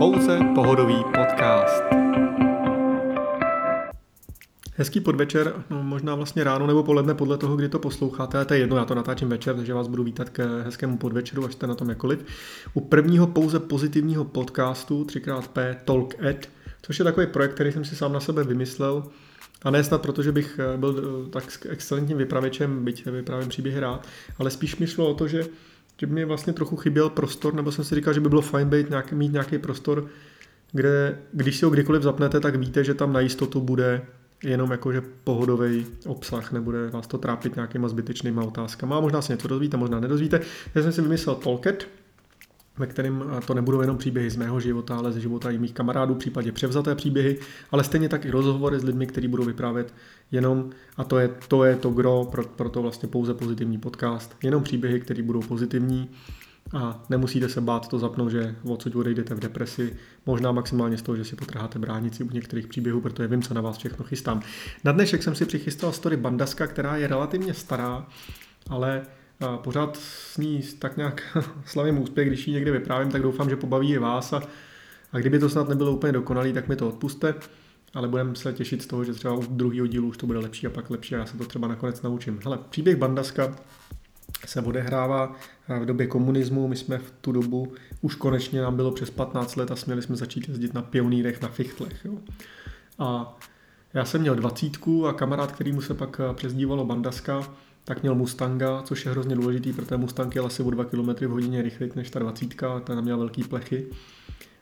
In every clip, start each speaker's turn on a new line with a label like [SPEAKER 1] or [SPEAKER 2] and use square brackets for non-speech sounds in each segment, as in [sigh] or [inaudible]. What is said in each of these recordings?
[SPEAKER 1] pouze pohodový podcast. Hezký podvečer, no možná vlastně ráno nebo poledne podle toho, kdy to posloucháte, to je jedno, já to natáčím večer, takže vás budu vítat k hezkému podvečeru, až jste na tom jakoliv. U prvního pouze pozitivního podcastu 3xP Talk Ed, což je takový projekt, který jsem si sám na sebe vymyslel, a ne snad proto, že bych eh, byl eh, tak excelentním vypravěčem, byť vyprávím příběhy rád, ale spíš mi šlo o to, že, že mi vlastně trochu chyběl prostor, nebo jsem si říkal, že by bylo fajn být nějak, mít nějaký prostor, kde, když si ho kdykoliv zapnete, tak víte, že tam na jistotu bude jenom jakože pohodový obsah, nebude vás to trápit nějakýma zbytečnýma otázkama. A možná se něco dozvíte, možná nedozvíte. Já jsem si vymyslel Tolket, ve kterém to nebudou jenom příběhy z mého života, ale ze života i mých kamarádů, případě převzaté příběhy, ale stejně tak i rozhovory s lidmi, kteří budou vyprávět jenom, a to je to, je to gro, pro, pro to vlastně pouze pozitivní podcast, jenom příběhy, které budou pozitivní a nemusíte se bát to zapnout, že odsud odejdete v depresi, možná maximálně z toho, že si potrháte bránici u některých příběhů, protože vím, co na vás všechno chystám. Na dnešek jsem si přichystal story Bandaska, která je relativně stará, ale pořád s ní tak nějak [laughs] slavím úspěch, když ji někde vyprávím, tak doufám, že pobaví i vás a, a kdyby to snad nebylo úplně dokonalý, tak mi to odpuste, ale budeme se těšit z toho, že třeba u druhého dílu už to bude lepší a pak lepší a já se to třeba nakonec naučím. Hele, příběh Bandaska se odehrává v době komunismu. My jsme v tu dobu, už konečně nám bylo přes 15 let a směli jsme začít jezdit na pionýrech, na fichtlech. Jo. A já jsem měl dvacítku a kamarád, který mu se pak přezdívalo Bandaska, tak měl Mustanga, což je hrozně důležitý, protože Mustang je asi o 2 km v hodině rychleji než ta 20, ta měla velký plechy.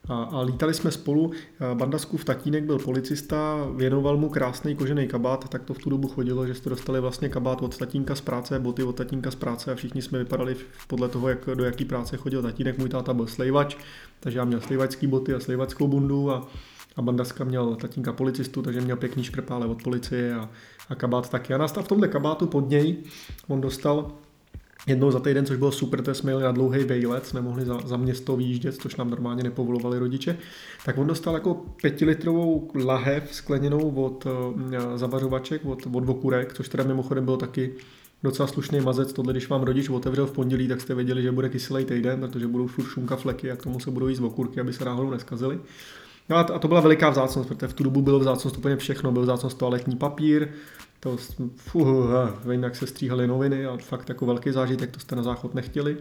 [SPEAKER 1] A, a lítali jsme spolu, v tatínek byl policista, věnoval mu krásný kožený kabát, tak to v tu dobu chodilo, že jste dostali vlastně kabát od tatínka z práce, boty od tatínka z práce a všichni jsme vypadali podle toho, jak, do jaký práce chodil tatínek. Můj táta byl slejvač, takže já měl slejvačský boty a slejvačskou bundu a, a Bandaska měl tatínka policistu, takže měl pěkný šprpále od policie a, a kabát taky. A v tomhle kabátu pod něj on dostal jednou za týden, což bylo super, to jsme jeli na dlouhý vejlet, jsme mohli za, za město výjíždět, což nám normálně nepovolovali rodiče, tak on dostal jako pětilitrovou lahev skleněnou od uh, zavařovaček, od, od vokurek, což teda mimochodem bylo taky docela slušný mazec. Tohle, když vám rodič otevřel v pondělí, tak jste věděli, že bude kyselý týden, protože budou furt šunka fleky a k tomu se budou jíst okurky, aby se náhodou neskazily. No a to byla veliká vzácnost, protože v tu dobu bylo vzácnost úplně všechno. Byl vzácnost toaletní papír, to, fuh, vím, jak se stříhaly noviny a fakt jako velký zážitek, to jste na záchod nechtěli.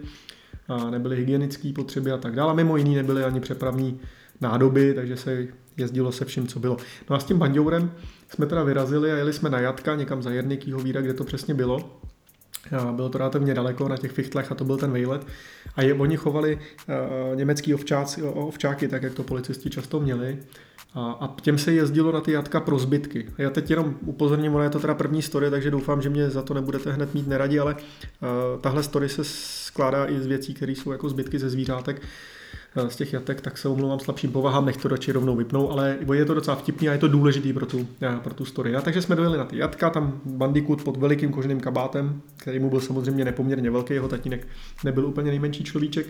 [SPEAKER 1] A nebyly hygienické potřeby a tak dále. Mimo jiný nebyly ani přepravní nádoby, takže se jezdilo se vším, co bylo. No a s tím bandourem jsme teda vyrazili a jeli jsme na Jatka, někam za Jernikýho víra, kde to přesně bylo. Bylo to relativně daleko na těch fichtlech a to byl ten vejlet. A je, oni chovali uh, německý ovčáci, ovčáky, tak jak to policisti často měli. A, a těm se jezdilo na ty jatka pro zbytky. Já teď jenom upozorním, ona je to teda první story, takže doufám, že mě za to nebudete hned mít neradi, ale uh, tahle story se skládá i z věcí, které jsou jako zbytky ze zvířátek z těch jatek, tak se omlouvám slabším povahám, nech to radši rovnou vypnou, ale je to docela vtipný a je to důležitý pro tu, pro tu story. A takže jsme dojeli na ty jatka, tam bandikut pod velikým koženým kabátem, který mu byl samozřejmě nepoměrně velký, jeho tatínek nebyl úplně nejmenší človíček,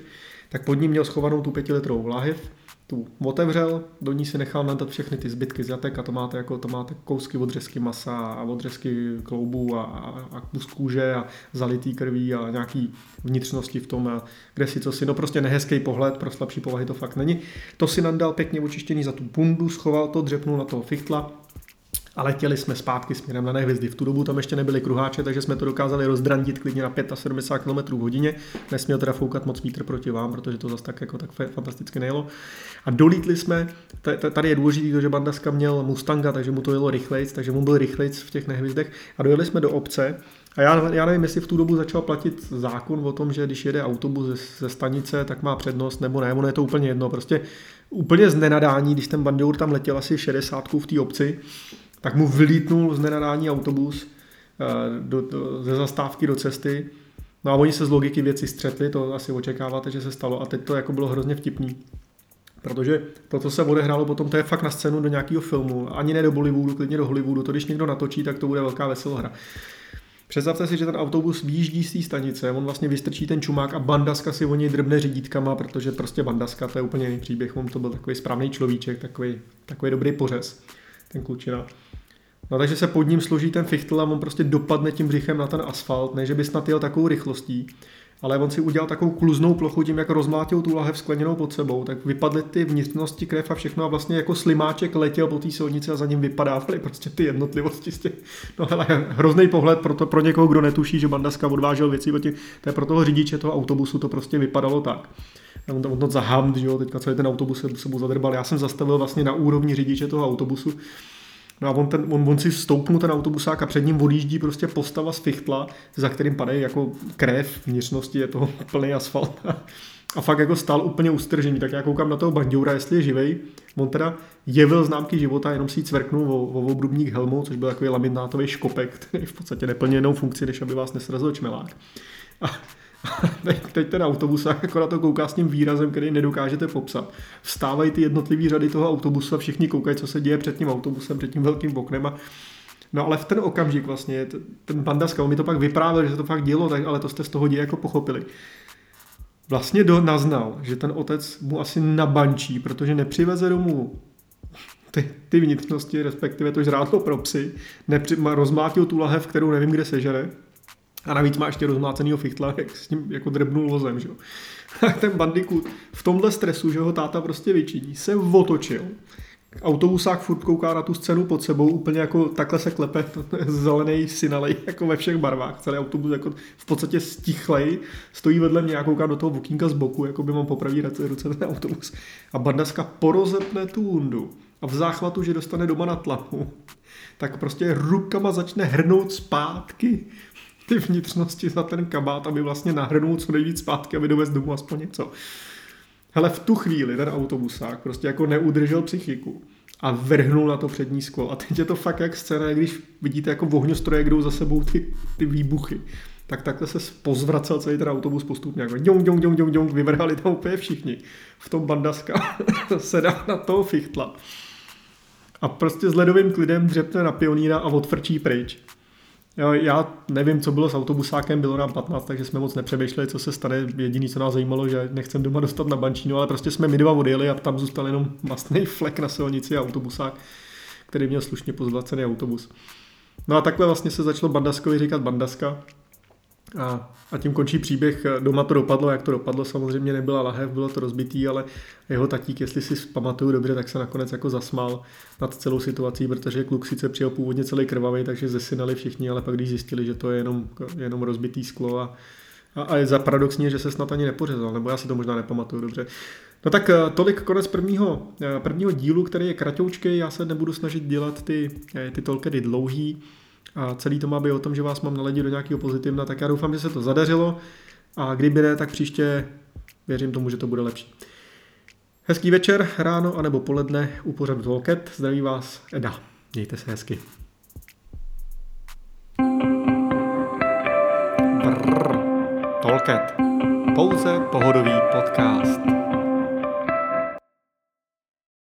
[SPEAKER 1] tak pod ním měl schovanou tu pětilitrovou láhev, tu otevřel, do ní si nechal nadat všechny ty zbytky z jatek a to máte, jako, to máte kousky odřezky masa a odřezky kloubů a, a, kus kůže a zalitý krví a nějaký vnitřnosti v tom, a kde si co si, no prostě nehezký pohled, pro slabší povahy to fakt není. To si nandal pěkně očištěný za tu bundu, schoval to, dřepnul na toho fichtla, a letěli jsme zpátky směrem na nehvězdy. V tu dobu tam ještě nebyly kruháče, takže jsme to dokázali rozdrantit klidně na 75 km hodině. Nesměl teda foukat moc vítr proti vám, protože to zase tak, jako tak fantasticky nejelo. A dolítli jsme, tady je důležité, že Bandaska měl Mustanga, takže mu to jelo rychlejc, takže mu byl rychlejc v těch nehvězdech. A dojeli jsme do obce, a já, já nevím, jestli v tu dobu začal platit zákon o tom, že když jede autobus ze, ze stanice, tak má přednost, nebo ne, ono je to úplně jedno. Prostě úplně z nenadání, když ten bandour tam letěl asi 60 v té obci, tak mu vylítnul z nenadání autobus eh, do, do, ze zastávky do cesty. No a oni se z logiky věci střetli, to asi očekáváte, že se stalo. A teď to jako bylo hrozně vtipný. Protože to, co se odehrálo potom, to je fakt na scénu do nějakého filmu. Ani ne do Bollywoodu, klidně do Hollywoodu. To, když někdo natočí, tak to bude velká veselohra. Představte si, že ten autobus výjíždí z té stanice, on vlastně vystrčí ten čumák a bandaska si o něj drbne řídítkama, protože prostě bandaska, to je úplně jiný příběh, on to byl takový správný človíček, takový, takový dobrý pořez, ten klučina. No takže se pod ním složí ten fichtl a on prostě dopadne tím břichem na ten asfalt, ne že by snad jel takovou rychlostí, ale on si udělal takovou kluznou plochu tím, jak rozmlátil tu lahev skleněnou pod sebou, tak vypadly ty vnitřnosti krev a všechno a vlastně jako slimáček letěl po té silnici a za ním vypadávaly prostě ty jednotlivosti z těch, no hele, hrozný pohled pro, to, pro někoho, kdo netuší, že Bandaska odvážel věci, to je pro toho řidiče toho autobusu to prostě vypadalo tak. On to, on to zahamd, že jo, teďka celý ten autobus se sebou zadrbal. Já jsem zastavil vlastně na úrovni řidiče toho autobusu, No a on, ten, on, on si stoupnul ten autobusák a před ním odjíždí prostě postava z fichtla, za kterým padají jako krev, vnitřnosti je to [laughs] plný asfalt. A fakt jako stál úplně ustržený, tak já koukám na toho banděura, jestli je živej. On teda jevil známky života, jenom si cvrknul o, o obrubník helmu, což byl takový laminátový škopek, který v podstatě neplně jinou funkci, než aby vás nesrazil čmelák. A teď, ten autobus jako na to kouká s tím výrazem, který nedokážete popsat. Vstávají ty jednotlivé řady toho autobusu a všichni koukají, co se děje před tím autobusem, před tím velkým oknem a No ale v ten okamžik vlastně, ten Bandaska, on mi to pak vyprávěl, že se to fakt dělo, tak, ale to jste z toho děje jako pochopili. Vlastně do, naznal, že ten otec mu asi nabančí, protože nepřiveze domů ty, ty vnitřnosti, respektive to žrádlo pro psy, nepři, rozmlátil tu lahev, kterou nevím, kde sežere, a navíc má ještě rozmácenýho fichtla, jak s ním jako drbnul vozem, že jo. [laughs] ten bandikut v tomhle stresu, že ho táta prostě vyčiní, se otočil. Autobusák furt kouká na tu scénu pod sebou, úplně jako takhle se klepe [laughs] zelený synalej, jako ve všech barvách. Celý autobus jako v podstatě stichlej, stojí vedle mě a kouká do toho vokínka z boku, jako by mám popravý ruce ten autobus. A bandaska porozepne tu hundu a v záchvatu, že dostane doma na tlamu, tak prostě rukama začne hrnout zpátky ty vnitřnosti za ten kabát, aby vlastně nahrnul co nejvíc zpátky, aby dovez domů aspoň něco. Hele, v tu chvíli ten autobusák prostě jako neudržel psychiku a vrhnul na to přední sklo. A teď je to fakt jak scéna, když vidíte jako ohňostroje, jdou za sebou ty, ty výbuchy. Tak takhle se pozvracel celý ten autobus postupně. Jako dňong, dňong, dňong, dňong, vyvrhali tam úplně všichni. V tom bandaska [laughs] sedá na toho fichtla. A prostě s ledovým klidem dřepne na pioníra a odfrčí pryč. Jo, já nevím, co bylo s autobusákem, bylo nám 15, takže jsme moc nepřemýšleli, co se stane. Jediný, co nás zajímalo, že nechcem doma dostat na bančínu, ale prostě jsme my dva odjeli a tam zůstal jenom mastný flek na silnici a autobusák, který měl slušně pozvlacený autobus. No a takhle vlastně se začalo Bandaskovi říkat Bandaska, a, a tím končí příběh. Doma to dopadlo, jak to dopadlo, samozřejmě nebyla lahev, bylo to rozbitý, ale jeho tatík, jestli si pamatuju dobře, tak se nakonec jako zasmál nad celou situací, protože kluk sice přijel původně celý krvavý, takže zesinali všichni, ale pak když zjistili, že to je jenom, jenom rozbitý sklo a, a, a je za paradoxně, že se snad ani nepořezal, nebo já si to možná nepamatuju dobře. No tak eh, tolik konec prvního, eh, prvního dílu, který je kratoučkej, já se nebudu snažit dělat ty, eh, ty tolkedy dlouhý, a celý to má být o tom, že vás mám naladit do nějakého pozitivna, tak já doufám, že se to zadařilo a kdyby ne, tak příště věřím tomu, že to bude lepší. Hezký večer, ráno anebo poledne u pořadu Tolket. Zdraví vás Eda. Mějte se hezky. Brrr. Tolket. Pouze pohodový.